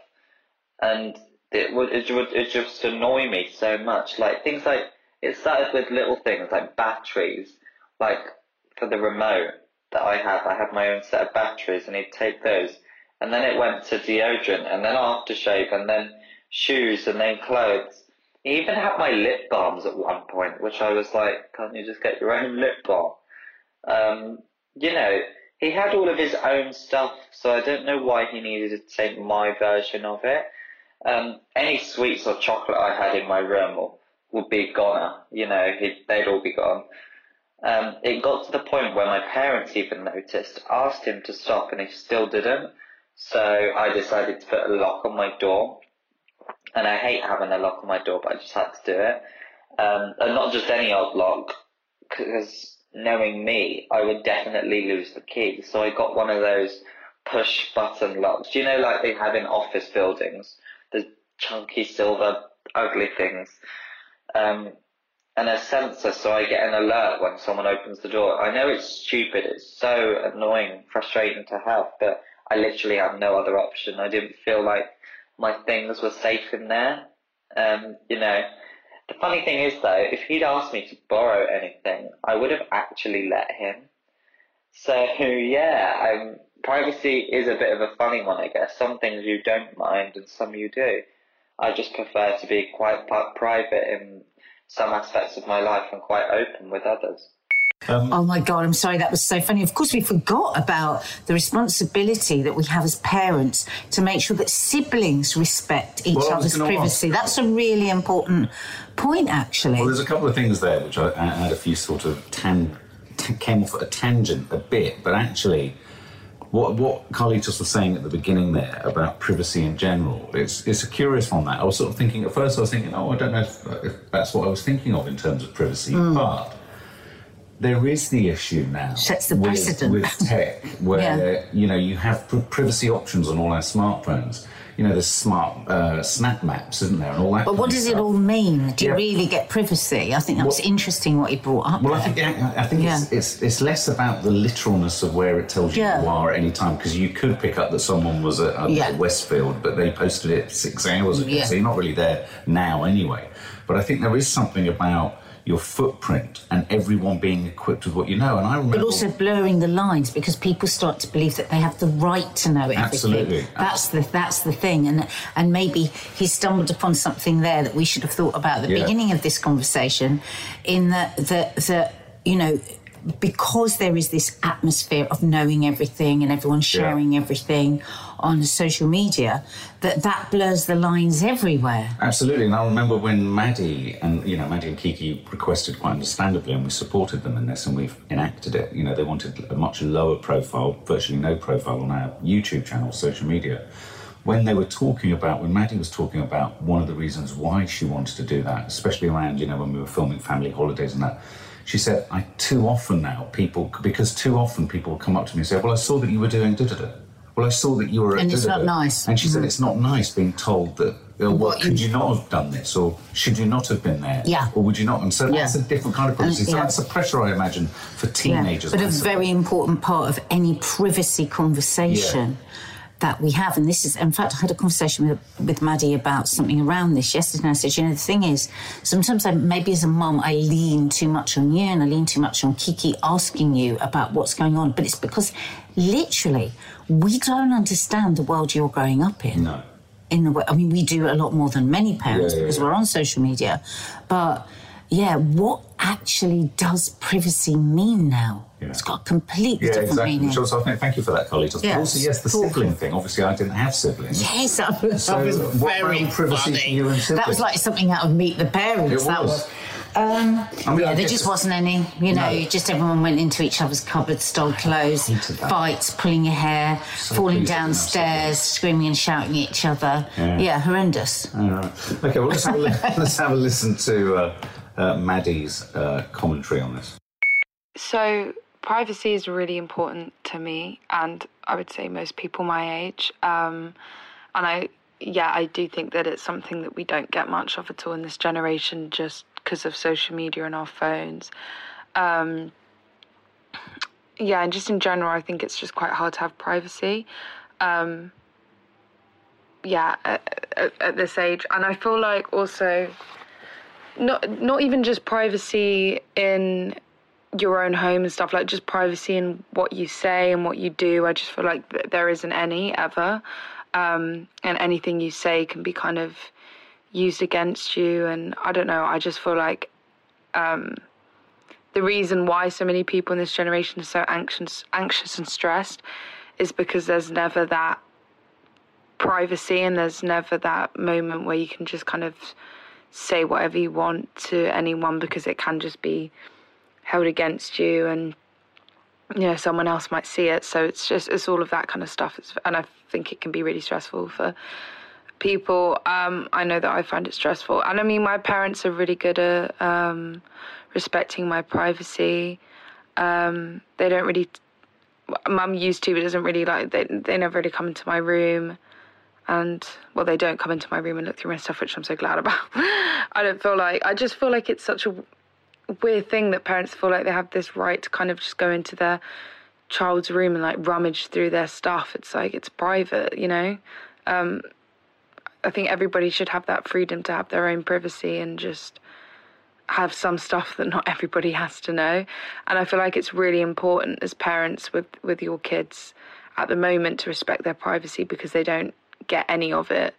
and it would it would it just annoy me so much. Like things like it started with little things like batteries, like for the remote that I have. I have my own set of batteries, and he'd take those, and then it went to deodorant, and then aftershave, and then shoes, and then clothes he even had my lip balms at one point, which I was like, can't you just get your own lip balm? Um, you know, he had all of his own stuff, so I don't know why he needed to take my version of it. Um, any sweets or chocolate I had in my room would be gone. You know, they'd all be gone. Um, it got to the point where my parents even noticed, asked him to stop, and he still didn't. So I decided to put a lock on my door and I hate having a lock on my door, but I just had to do it. Um, and not just any old lock, because knowing me, I would definitely lose the key. So I got one of those push button locks. You know, like they have in office buildings, the chunky silver ugly things. Um, and a sensor so I get an alert when someone opens the door. I know it's stupid, it's so annoying, frustrating to have, but I literally had no other option. I didn't feel like my things were safe in there. Um, you know, the funny thing is though, if he'd asked me to borrow anything, I would have actually let him. So (laughs) yeah, um, privacy is a bit of a funny one, I guess. Some things you don't mind and some you do. I just prefer to be quite private in some aspects of my life and quite open with others. Um, oh my God, I'm sorry, that was so funny. Of course, we forgot about the responsibility that we have as parents to make sure that siblings respect each Well, other's privacy. ask- That's a really important point, actually. Well, there's a couple of things there which I, I had a few sort of tan, t- came off at a tangent a bit, but actually, what what Carly just was saying at the beginning there about privacy in general, it's it's a curious one. That I was sort of thinking at first, I was thinking, oh, I don't know if, if that's what I was thinking of in terms of privacy, Hmm. but. There is the issue now Sets the with, precedent. with tech, (laughs) where Yeah. you know you have privacy options on all our smartphones. You know, there's smart uh, snap maps, isn't there, and all that. but what does it all mean? Do you really get privacy? I think that was Well- interesting what you brought up. Well, I think I, I think it's, Yeah. it's it's less about the literalness of where it tells you Yeah. you are at any time because you could pick up that someone was at, at Yeah. Westfield, but they posted it six hours ago, Yeah. so you're not really there now anyway. But I think there is something about your footprint and everyone being equipped with what you know. And I remember But also blurring the lines because people start to believe that they have the right to know everything. Absolutely. That's the that's the thing, and and maybe he stumbled upon something there that we should have thought about at the Yeah. beginning of this conversation, in that that that you know. Because there is this atmosphere of knowing everything and everyone sharing everything on social media, that that blurs the lines everywhere. Absolutely, and I remember when Maddie and you know Maddie and Kiki requested quite understandably, and we supported them in this, and we've enacted it. You know, they wanted a much lower profile, virtually no profile on our YouTube channel, social media. When they were talking about, when Maddie was talking about one of the reasons why she wanted to do that, especially around you know when we were filming family holidays and that. She said, "I too often now people because too often people come up to me and say, well, I saw that you were doing da da da. Well, I saw that you were And it's not nice. And she said, it's not nice being told that. Uh, well, What could you- not have done this, or should you not have been there? Yeah. Or would you not? And so that's Yeah. a different kind of privacy. So yeah. that's the pressure I imagine for teenagers. But a very important part of any privacy conversation that we have, and this is, in fact, I had a conversation with, with Maddie about something around this yesterday. And I said, you know, the thing is, sometimes I, maybe as a mum, I lean too much on you and I lean too much on Kiki asking you about what's going on. But it's because literally we don't understand the world you're growing up in No. in the way. I mean, we do a lot more than many parents Yeah, yeah, because yeah. we're on social media. But yeah, what actually does privacy mean now? It's got a completely different exactly. meaning. I think, thank you for that. Just- Yeah, also, yes, the thoughtful. sibling thing. Obviously, I didn't have siblings. Yes, that was, So that was what very privacy funny. you and That was like something out of Meet the Parents. It that was. Was. Um, I mean, yeah, I there just wasn't any. You know, No. just everyone went into each other's cupboards, stole clothes, fights, pulling your hair, So falling pleased I didn't downstairs, screaming and shouting at each other. Yeah. horrendous. All right. Okay, well, let's have a, li- (laughs) let's have a listen to uh, uh, Maddie's uh, commentary on this. So, privacy is really important to me, and I would say most people my age. Um, and I, yeah, I do think that it's something that we don't get much of at all in this generation just because of social media and our phones. Um, yeah, and just in general, I think it's just quite hard to have privacy. Um, yeah, at, at, at this age, and I feel like also not not even just privacy in your own home and stuff like just privacy in what you say and what you do i just feel like th- there isn't any ever um, and anything you say can be kind of used against you and i don't know i just feel like um, the reason why so many people in this generation are so anxious anxious and stressed is because there's never that privacy and there's never that moment where you can just kind of say whatever you want to anyone because it can just be held against you and you know someone else might see it. So it's just it's all of that kind of stuff. It's, and i think it can be really stressful for people um i know that i find it stressful and i mean my parents are really good at um respecting my privacy um they don't really mum used to, but doesn't really like. They they never really come into my room, and well, they don't come into my room and look through my stuff, which I'm so glad about. (laughs) I don't feel like I just feel like it's such a weird thing that parents feel like they have this right to kind of just go into their child's room and like rummage through their stuff. It's like it's private, you know. Um, I think everybody should have that freedom to have their own privacy and just have some stuff that not (laughs) everybody has to know. And I feel like it's really important as parents with with your kids at the moment to respect their privacy because they don't get any of it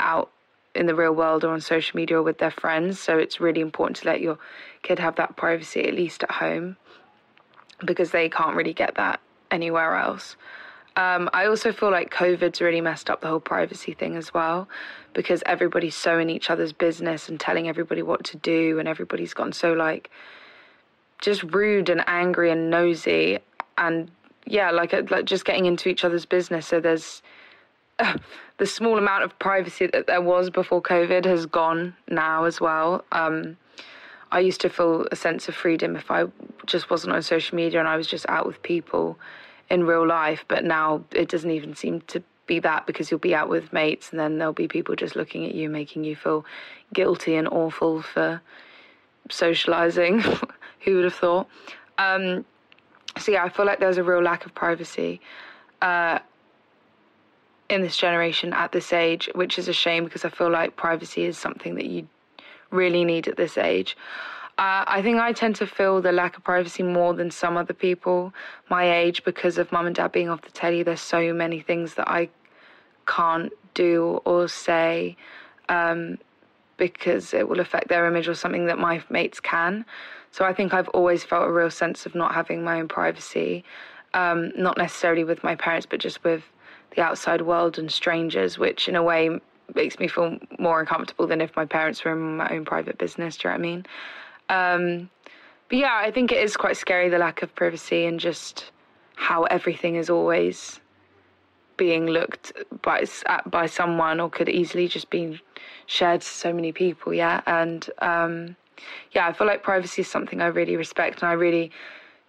out in the real world or on social media or with their friends. So it's really important to let your kid have that privacy at least at home because they can't really get that anywhere else. Um, I also feel like COVID's really messed up the whole privacy thing as well because everybody's so in each other's business and telling everybody what to do, and everybody's gotten so like just rude and angry and nosy and yeah, like, like just getting into each other's business. So there's (laughs) the small amount of privacy that there was before COVID has gone now as well. Um, I used to feel a sense of freedom if I just wasn't on social media and I was just out with people in real life. But now it doesn't even seem to be that because you'll be out with mates and then there'll be people just looking at you, making you feel guilty and awful for socializing. (laughs) Who would have thought? Um, so yeah, I feel like there's a real lack of privacy. Uh, in this generation at this age, which is a shame because I feel like privacy is something that you really need at this age. Uh, I think I tend to feel the lack of privacy more than some other people my age because of mum and dad being off the telly. There's so many things that I can't do or say um, because it will affect their image or something that my mates can. So I think I've always felt a real sense of not having my own privacy, um, not necessarily with my parents, but just with the outside world and strangers, which in a way makes me feel more uncomfortable than if my parents were in my own private business. Do you know what I mean? Um, but yeah, I think it is quite scary the lack of privacy and just how everything is always being looked by at by someone or could easily just be shared to so many people. Yeah, and um, yeah, I feel like privacy is something I really respect, and I really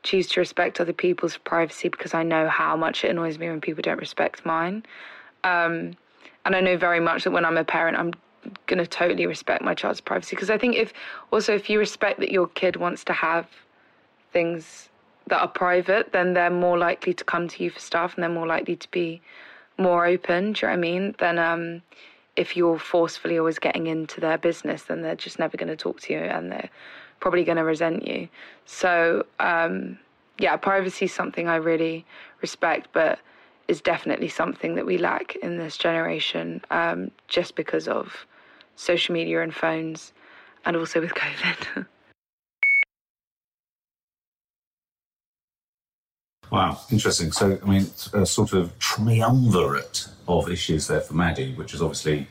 choose to respect other people's privacy because I know how much it annoys me when people don't respect mine. Um, and I know very much that when I'm a parent, I'm going to totally respect my child's privacy because I think if also if you respect that your kid wants to have things that are private, then they're more likely to come to you for stuff and they're more likely to be more open. Do you know what I mean? Than um, if you're forcefully always getting into their business, then they're just never going to talk to you and they're probably going to resent you. So, um, yeah, privacy is something I really respect, but is definitely something that we lack in this generation um, just because of social media and phones and also with COVID. (laughs) Wow, interesting. So, I mean, a sort of triumvirate of issues there for Maddie, which is obviously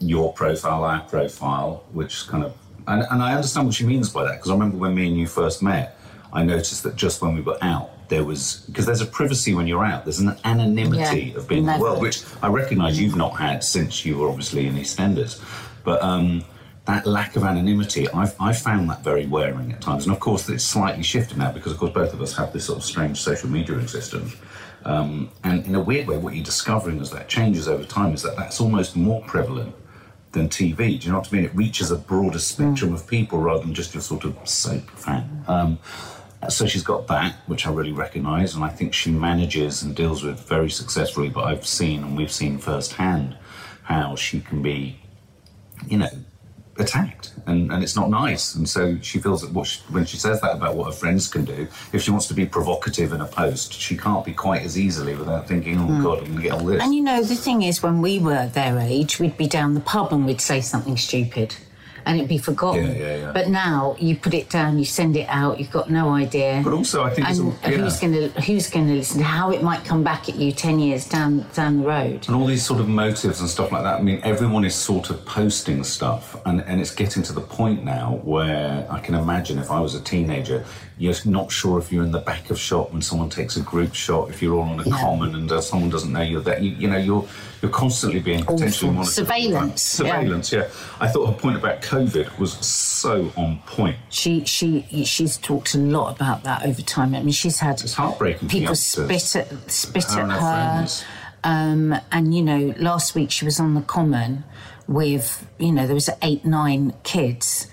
your profile, our profile, which kind of and, and I understand what she means by that because I remember when me and you first met, I noticed that just when we were out, there was because there's a privacy when you're out. There's an anonymity Yeah, of being in the world, which I recognise you've not had since you were obviously in EastEnders. But um, that lack of anonymity, I've, I've found that very wearing at times. And of course, it's slightly shifted now because, of course, both of us have this sort of strange social media existence. Um, and in a weird way, what you're discovering as that changes over time is that that's almost more prevalent than TV. Do you know what I mean? It reaches a broader spectrum of people rather than just your sort of soap fan. Um, so she's got that, which I really recognise, and I think she manages and deals with very successfully. But I've seen and we've seen firsthand how she can be, you know, attacked, and, and it's not nice. And so she feels that what she, when she says that about what her friends can do, if she wants to be provocative in a post, she can't be quite as easily without thinking, "Oh hmm. God, I'm going to get all this." And you know, the thing is, when we were their age, we'd be down the pub and we'd say something stupid and it'd be forgotten. Yeah, yeah, yeah. But now you put it down, you send it out, you've got no idea. But also, I think it's and all- who's going to who's going to listen? How it might come back at you ten years down down the road. and all these sort of motives and stuff like that. I mean, everyone is sort of posting stuff, and, and it's getting to the point now where I can imagine if I was a teenager, You're not sure if you're in the back of shot when someone takes a group shot. If you're all on a common and uh, someone doesn't know you're there, you, you know you're you're constantly being potentially Awful. monitored. Surveillance, yeah. Surveillance, yeah. I thought her point about COVID was so on point. She she she's talked a lot about that over time. I mean, she's had It's heartbreaking people spit at spit Her at her. Um, and you know, last week she was on the common with you know there was eight nine kids.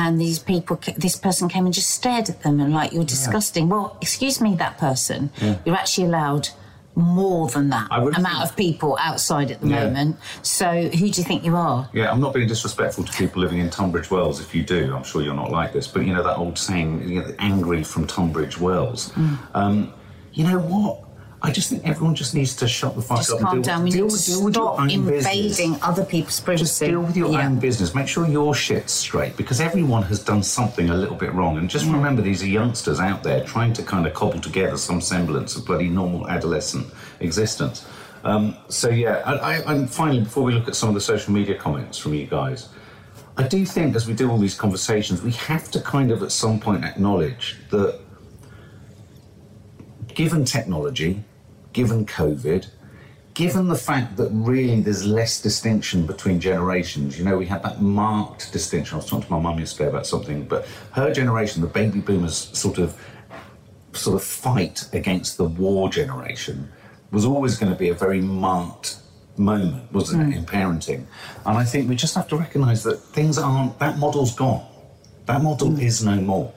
And these people, this person came and just stared at them and like, you're disgusting. Well, excuse me, that person, you're actually allowed more than that amount think- of people outside at the Yeah. moment. So who do you think you are? Yeah, I'm not being disrespectful to people living in Tunbridge Wells. If you do, I'm sure you're not like this. But you know that old saying, you know, "angry from Tunbridge Wells." Mm. Um, you know what? I just think everyone just needs to shut the fuck Just up calm and deal, down. We deal, need to deal with your stop own invading business. other people's privacy. Just deal with your Yeah. own business. Make sure your shit's straight because everyone has done something a little bit wrong. And Mm. just remember, these are youngsters out there trying to kind of cobble together some semblance of bloody normal adolescent existence. Um, so yeah, I, I, and finally, before we look at some of the social media comments from you guys, I do think as we do all these conversations, we have to kind of at some point acknowledge that given technology, given COVID, given the fact that really there's less distinction between generations, you know, we had that marked distinction. I was talking to my mum yesterday about something, but her generation, the baby boomers, sort of sort of fight against the war generation was always going to be a very marked moment, wasn't it, hmm. in parenting? And I think we just have to recognise that things aren't that model's gone. That model hmm. is no more.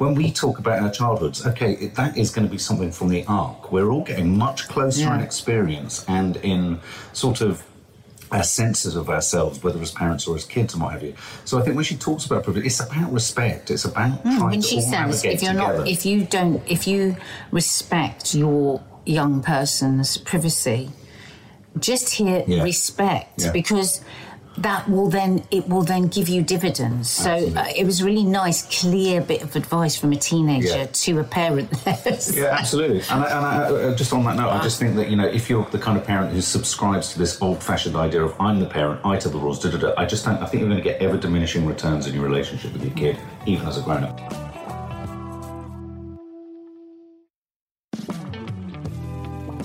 When we talk about our childhoods, okay, it, that is going to be something from the arc. We're all getting much closer Yeah. in experience and in sort of our senses of ourselves, whether as parents or as kids and what have you. So I think when she talks about privilege, it's about respect. It's about trying Hmm, when to she all says navigate if you're together. not if you don't if you respect your young person's privacy just hear Yeah. respect Yeah. because that will then it will then give you dividends so uh, it was a really nice clear bit of advice from a teenager Yeah. to a parent (laughs) Yeah, absolutely. And, I, and I, uh, just on that note, I just think that you know, if you're the kind of parent who subscribes to this old-fashioned idea of "I'm the parent, I tell the rules," da da da, I just don't. I think you're going to get ever diminishing returns in your relationship with your kid, even as a grown-up.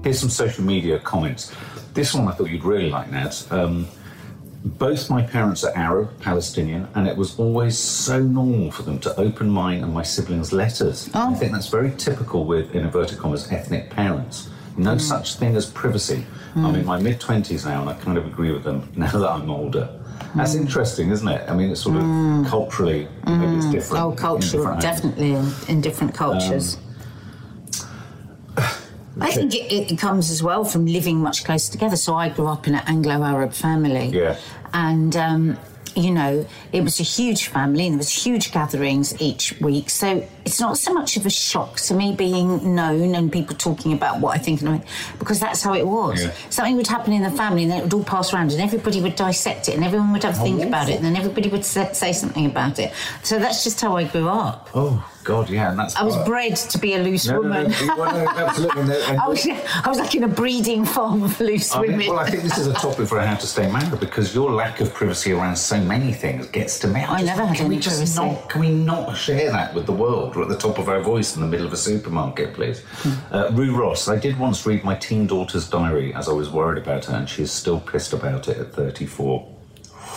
A D D R L Y. Here's some social media comments. This one I thought you'd really like, Nads. Um, both my parents are Arab, Palestinian, and it was always so normal for them to open mine and my siblings' letters. I oh. think that's very typical with, in inverted commas, ethnic parents. No mm. such thing as privacy. I'm mm. in my mid 20s now, and I kind of agree with them (laughs) now that I'm older. That's mm. interesting, isn't it? I mean, it's sort of culturally, maybe it's different. oh culture definitely in, in different cultures um, I think it, it comes as well from living much closer together. So I grew up in an Anglo-Arab family, Yeah. and um, you know it was a huge family, and there was huge gatherings each week. So it's not so much of a shock to me being known and people talking about what I think, and I, because that's how it was. Yeah. Something would happen in the family, and then it would all pass around, and everybody would dissect it, and everyone would have to think oh. about it, and then everybody would say, something about it. So that's just how I grew up. Oh, God, yeah, and that's. I was bred to be a loose No, woman. no, no, (laughs) absolutely. I was, I was like in a breeding farm of loose I women. mean, well, I think this is a topic for how to stay married because your lack of privacy around so many things gets to me. I just- never had can any we just privacy. Not, can we not share that with the world? We're at the top of our voice in the middle of a supermarket, please. Uh, Rue Ross, I did once read my teen daughter's diary as I was worried about her, and she's still pissed about it at 34.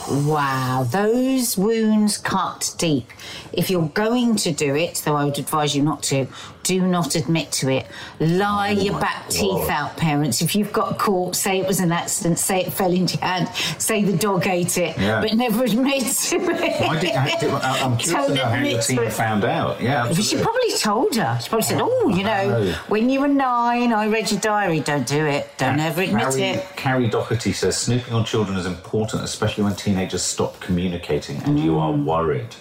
Wow, those wounds cut deep. If you're going to do it, though I would advise you not to, do not admit to it. Lie your back oh teeth out, parents. If you've got caught, say it was an accident, say it fell into your hand, say the dog ate it, Yeah. but never admit to it. Why did, I, I'm (laughs) curious to know how your admit to teen it. found out. Yeah, But she probably told her. She probably said, "Oh, oh you know, Oh. when you were nine, I read your diary. Don't do it. Don't ever admit Carrie, it." Carrie Doherty says snooping on children is important, especially when teenagers stop communicating and you are worried.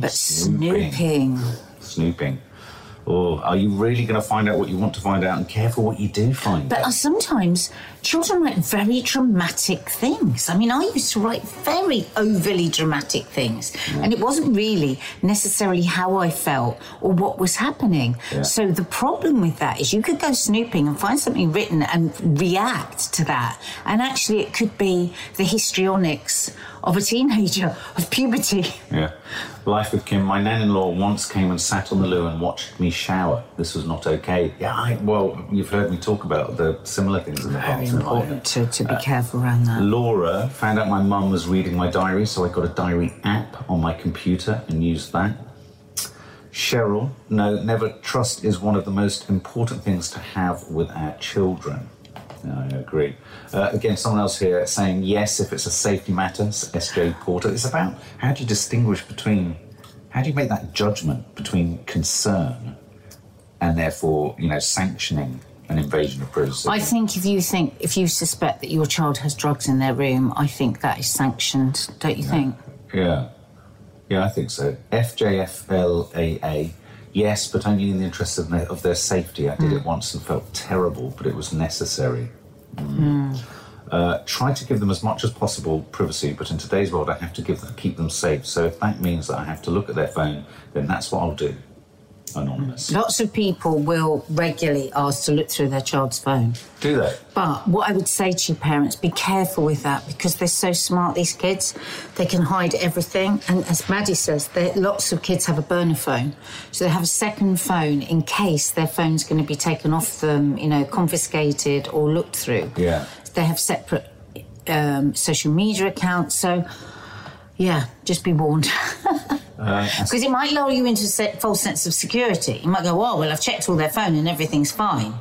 But snooping. snooping. snooping? Or are you really going to find out what you want to find out and care for what you do find But out? uh, sometimes children write very dramatic things. I mean, I used to write very overly dramatic things, and it wasn't really necessarily how I felt or what was happening. Yeah. So the problem with that is you could go snooping and find something written and react to that, and actually it could be the histrionics of a teenager (laughs) of puberty. Yeah. Life with Kim. My nan-in-law once came and sat on the loo and watched me shower. This was not okay. Yeah, I, well, you've heard me talk about the similar things in the Very past. Important to, to be careful around that. Laura found out my mum was reading my diary, so I got a diary app on my computer and used that. Cheryl, no, never trust is one of the most important things to have with our children. I agree. Uh, again, someone else here saying yes if it's a safety matter. SJ Porter. It's about how do you distinguish between, how do you make that judgment between concern and therefore, you know, sanctioning an invasion of privacy? I think if you think if you suspect that your child has drugs in their room, I think that is sanctioned. Don't you think? Yeah. Yeah, I think so. FJFLAA. Yes, but only in the interest of their, of their safety. I did it once and felt terrible, but it was necessary. Mm. Uh, try to give them as much as possible privacy, but in today's world, I have to give them, keep them safe. So if that means that I have to look at their phone, then that's what I'll do. Anonymous. Lots of people will regularly ask to look through their child's phone. Do they? But what I would say to you parents, be careful with that because they're so smart, these kids. They can hide everything. And as Maddie says, lots of kids have a burner phone. So they have a second phone in case their phone's going to be taken off them, you know, confiscated or looked through. Yeah. They have separate um, social media accounts. So, yeah, just be warned. (laughs) Because it might lull you into a false sense of security. You might go, oh, well, I've checked all their phone and everything's fine.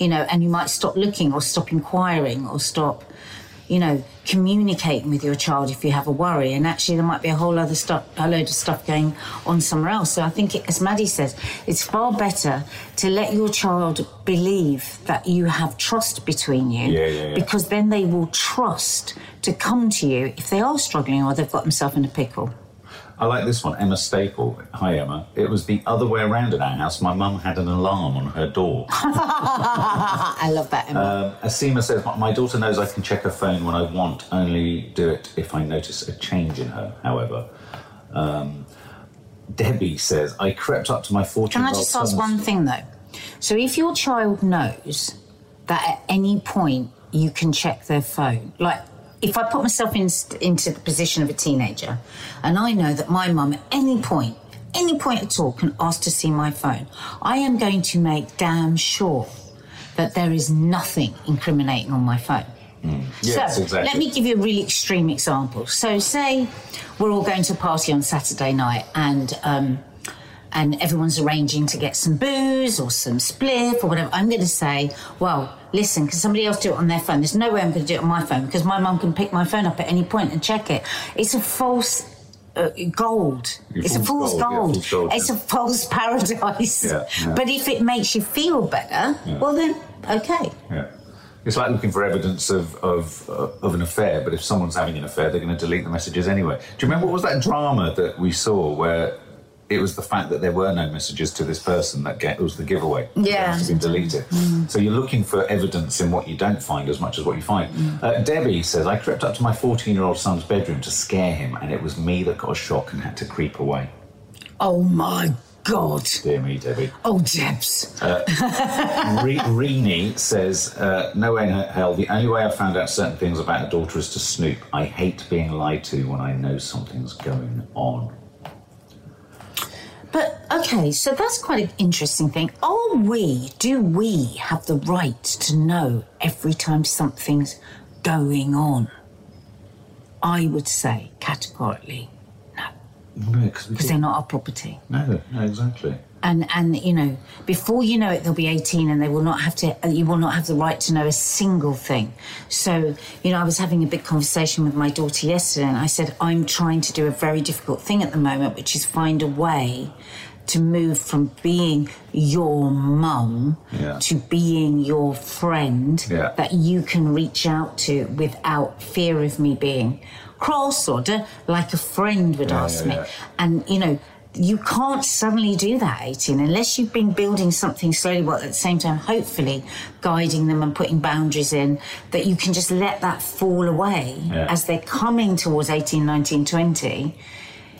You know, and you might stop looking or stop inquiring or stop, you know, communicating with your child if you have a worry. And actually, there might be a whole other stuff, a load of stuff going on somewhere else. So I think, it, as Maddie says, it's far better to let your child believe that you have trust between you. Yeah, yeah, yeah. Because then they will trust to come to you if they are struggling or they've got themselves in a pickle. I like this one. Emma Staple. Hi, Emma. It was the other way around at our house. My mum had an alarm on her door. (laughs) I love that, Emma. Um, Asima says, "My- daughter knows I can check her phone when I want, only do it if I notice a change in her, however. Um, Debbie says, I crept up to my 14 Can I just ask one thing though? So if your child knows that at any point you can check their phone, like if I put myself in, into the position of a teenager and I know that my mum at any point, any point at all can ask to see my phone, I am going to make damn sure that there is nothing incriminating on my phone. Yes, so exactly. let me give you a really extreme example. So say we're all going to a party on Saturday night and um, and everyone's arranging to get some booze or some spliff or whatever. I'm going to say, well, listen, can somebody else do it on their phone? There's no way I'm going to do it on my phone because my mum can pick my phone up at any point and check it. It's a false. Uh, gold. It's a fool's false gold, yeah, gold. fool's It's a false paradise. Yeah, yeah. But if it makes you feel better, well then, okay. Yeah. It's like looking for evidence of, of, uh, of an affair, but if someone's having an affair, they're going to delete the messages anyway. Do you remember what was that drama that we saw where it was the fact that there were no messages to this person that get, was the giveaway? Yeah. It's been deleted. So you're looking for evidence in what you don't find as much as what you find. Uh, Debbie says, I crept up to my 14 year old son's bedroom to scare him, and it was me that got a shock and had to creep away. Oh my God. Dear me, Debbie. Oh, Debs. Re- Reenie says, uh, No way in hell. The only way I've found out certain things about a daughter is to snoop. I hate being lied to when I know something's going on. Okay, so that's quite an interesting thing. Are we, do we have the right to know every time something's going on? I would say categorically no, No, because they're not our property. No, no, exactly. And and you know, before you know it, they'll be eighteen, and they will not have to. Uh, you will not have the right to know a single thing. So you know, I was having a big conversation with my daughter yesterday, and I said I'm trying to do a very difficult thing at the moment, which is find a way to move from being your mum Yeah. to being your friend Yeah. that you can reach out to without fear of me being cross or d- like a friend would Yeah, ask me. And, you know, you can't suddenly do that, 18, unless you've been building something slowly, but at the same time, hopefully guiding them and putting boundaries in, that you can just let that fall away as they're coming towards 18, 19, 20.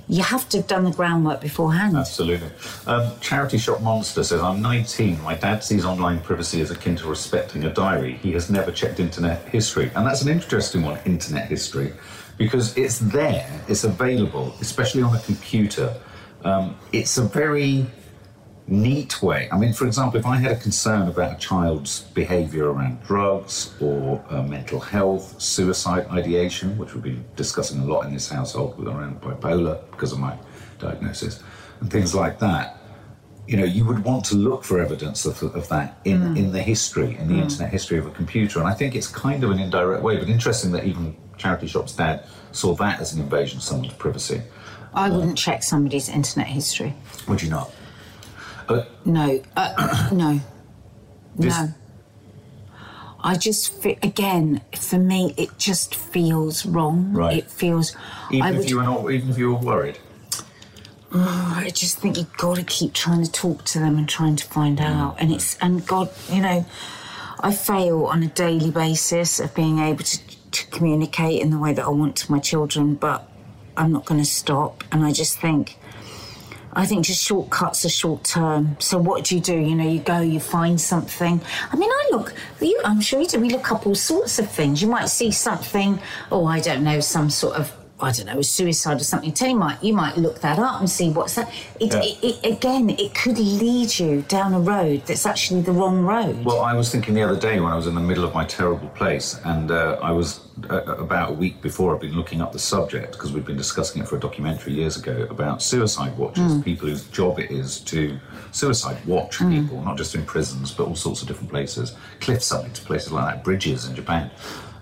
You have to have done the groundwork beforehand. Absolutely. Um, Charity Shop Monster says, I'm 19. My dad sees online privacy as akin to respecting a diary. He has never checked internet history. And that's an interesting one, internet history, because it's there, it's available, especially on a computer. Um, it's a very neat way. I mean, for example, if I had a concern about a child's behaviour around drugs or uh, mental health, suicide ideation, which we've been discussing a lot in this household with around bipolar because of my diagnosis, and things like that. You know, you would want to look for evidence of, of that in, mm. in the history, in the mm. internet history of a computer. And I think it's kind of an indirect way, but interesting that even Charity Shop's dad saw that as an invasion of someone's privacy. I uh, wouldn't check somebody's internet history. Would you not? No, uh, (coughs) no, This- no. I just again for me it just feels wrong. Right. It feels. Even I if would. you were not, even if you were worried. I just think you've got to keep trying to talk to them and trying to find out. And it's and God, you know, I fail on a daily basis of being able to, to communicate in the way that I want to my children, but I'm not going to stop. And I just think. I think just shortcuts are short term. So what do you do? You know, you go, you find something. I mean, I look. You, I'm sure you do. We look up all sorts of things. You might see something. Oh, I don't know, some sort of. I don't know, a suicide or something. Tell you might you might look that up and see what's that. It, Yeah. it, it again, it could lead you down a road that's actually the wrong road. Well, I was thinking the other day when I was in the middle of my terrible place, and uh, I was Uh, uh, about a week before I've been looking up the subject because we've been discussing it for a documentary years ago about suicide watchers, hmm. people whose job it is to suicide watch hmm. people, not just in prisons, but all sorts of different places, cliffsides, places like that, bridges in Japan.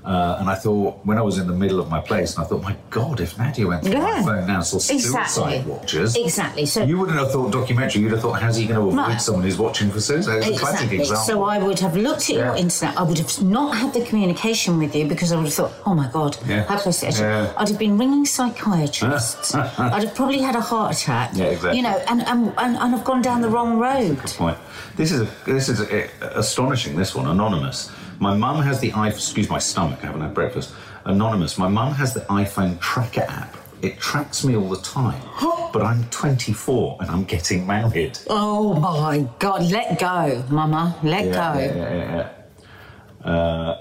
Uh, and I thought, when I was in the middle of my place, and I thought, my God, if Nadia went through my Yeah. phone now and saw suicide Exactly. watchers, Exactly. So you wouldn't have thought documentary. You'd have thought, how's he going to avoid Right. someone who's watching for suicide? It's a classic Exactly. example. So I would have looked at your internet. I would have not had the communication with you because I would have thought, oh my god, Yeah. how close is it? Yeah. I'd have been ringing psychiatrists. (laughs) I'd have probably had a heart attack. Yeah, exactly. You know, and and, and, and I've gone down the wrong road. good point. This is a, this is a, astonishing. This one, anonymous. My mum has the iPhone. Excuse my stomach. I haven't had breakfast. Anonymous. My mum has the iPhone tracker app. It tracks me all the time. (gasps) But I'm 24 and I'm getting married. Oh my god, let go, Mama, let Yeah, go. yeah, yeah, yeah.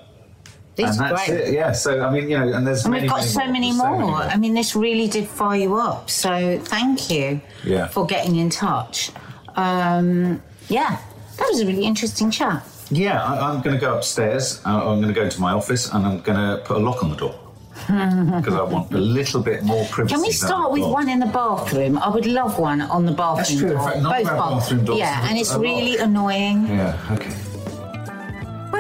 It's and that's great. it. Yeah. So I mean, you know, and there's And many, we've got many so many So more. I mean, this really did fire you up. So thank you Yeah. for getting in touch. Um, yeah, that was a really interesting chat. Yeah, I, I'm going to go upstairs. Uh, I'm going to go into my office and I'm going to put a lock on the door (laughs) because I want a little bit more privacy. Can we start with one in the bathroom? I would love one on the bathroom true. In door. fact, Both bathroom doors Yeah, and it's really annoying. Yeah. Okay.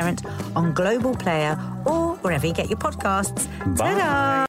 Parent on Global Player or wherever you get your podcasts. Bye. Ta-da!